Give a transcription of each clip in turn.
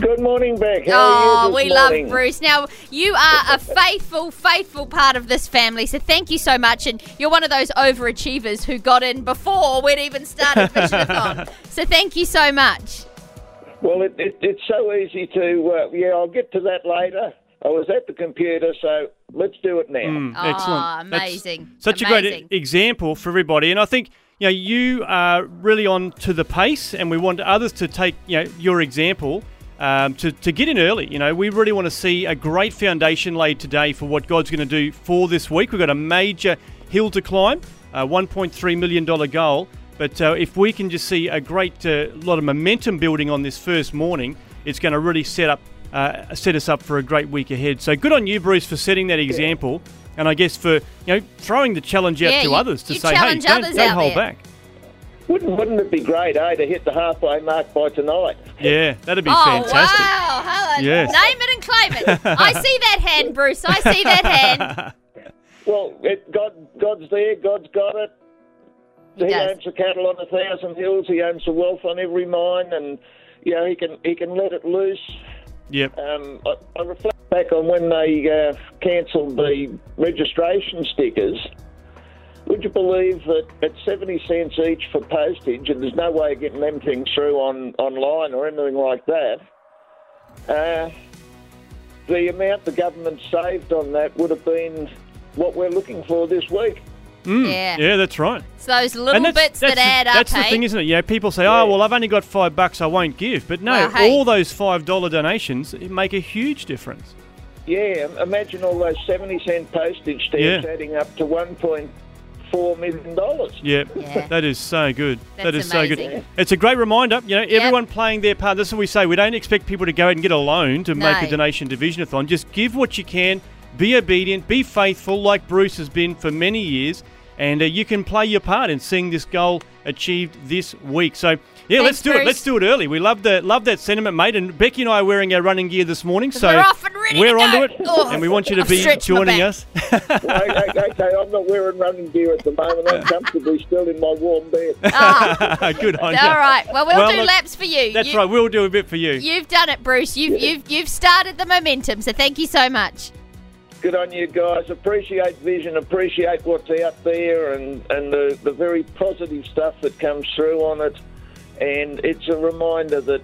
Good morning, Beck. How oh, are you we this morning? love Bruce. Now, you are a faithful, faithful part of this family, so thank you so much. And you're one of those overachievers who got in before we'd even started Visionathon. so thank you so much. Well, it, it, it's so easy to. Uh, yeah, I'll get to that later. I was at the computer, so let's do it now. Mm, Oh, excellent. That's amazing. such a great example for everybody. And I think you know you are really on to the pace, and we want others to take you know your example. Um, to, to get in early, you know, we really want to see a great foundation laid today for what God's going to do for this week. We've got a major hill to climb, a $1.3 million goal. But uh, if we can just see a great uh, lot of momentum building on this first morning, it's going to really set up uh, set us up for a great week ahead. So good on you, Bruce, for setting that example, and I guess for you know throwing the challenge out Yeah, to you- others to say, hey, don't, don't hold there. back. Wouldn't Wouldn't it be great, eh, to hit the halfway mark by tonight? Yeah, that'd be oh, fantastic. wow. Hello. Yes. Name it and claim it. I see that hand, Bruce. I see that hand. Well, it, God God's there. God's got it. He does. owns the cattle on a thousand hills. He owns the wealth on every mine, and you know he can he can let it loose. Yep. Um, I, I reflect back on when they uh, cancelled the registration stickers. Would you believe that at 70 cents each for postage, and there's no way of getting them things through on online or anything like that, uh, the amount the government saved on that would have been what we're looking for this week. Yeah. Yeah, that's right. It's those little that's, bits that's that add the, up, That's the thing, isn't it? You know, people say, "Oh, well, I've only got five bucks, I won't give." But no, Well, hey. all those five dollar donations make a huge difference. Yeah, imagine all those 70 cent postage stamps Yeah. adding up to $1.4 million. Yeah, Yeah. that is so good. that That's is so amazing. good. It's a great reminder. You know, everyone playing their part. This is what we say. We don't expect people to go out and get a loan to make a donation to Visionathon. Just give what you can. Be obedient. Be faithful, like Bruce has been for many years. And uh, you can play your part in seeing this goal achieved this week. So yeah, Thanks, let's do Bruce. it. Let's do it early. We love the love that sentiment, mate. And Becky and I are wearing our running gear this morning, so we're off and ready we're to onto go. it, Oh, and we want you to I've be joining us. okay, okay, I'm not wearing running gear at the moment. I'm comfortably still in my warm bed. Ah, Good on you. all right. Well, we'll, Well, do look, laps for you. That's You- right. We'll do a bit for you. You've done it, Bruce. You've you've you've started the momentum. So thank you so much. Good on you guys. Appreciate vision, appreciate what's out there and, and the, the very positive stuff that comes through on it. And it's a reminder that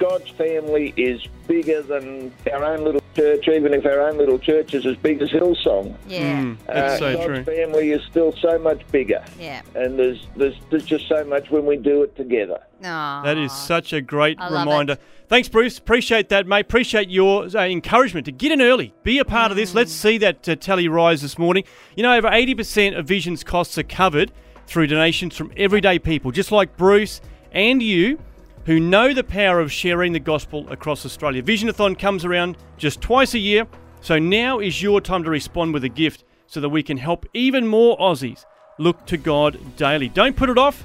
God's family is bigger than our own little church, even if our own little church is as big as Hillsong. Yeah, Mm, that's Uh, so God's true. family is still so much bigger. yeah. And there's, there's, there's just so much when we do it together. Aw. That is such a great I reminder. Thanks, Bruce. Appreciate that, mate. Appreciate your uh, encouragement to get in early, be a part of this. Let's see that uh, tally rise this morning. You know, over 80% of Vision's costs are covered through donations from everyday people, just like Bruce and you, who know the power of sharing the gospel across Australia. Visionathon comes around just twice a year, so now is your time to respond with a gift so that we can help even more Aussies look to God daily. Don't put it off.